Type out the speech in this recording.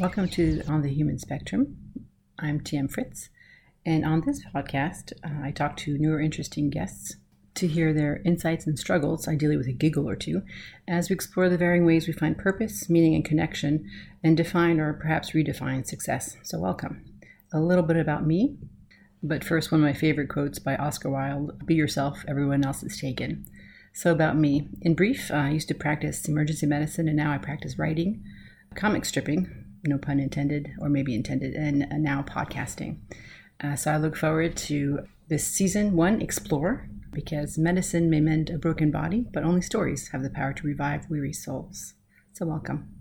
Welcome to On the Human Spectrum. I'm TM Fritz, and on this podcast, uh, I talk to new or interesting guests to hear their insights and struggles, ideally with a giggle or two, as we explore the varying ways we find purpose, meaning, and connection, and define or perhaps redefine success. So, welcome. A little bit about me, but first, one of my favorite quotes by Oscar Wilde Be yourself, everyone else is taken. So, about me. In brief, I used to practice emergency medicine, and now I practice writing, comic stripping, no pun intended, or maybe intended, and now podcasting. Uh, so I look forward to this season one explore because medicine may mend a broken body, but only stories have the power to revive weary souls. So, welcome.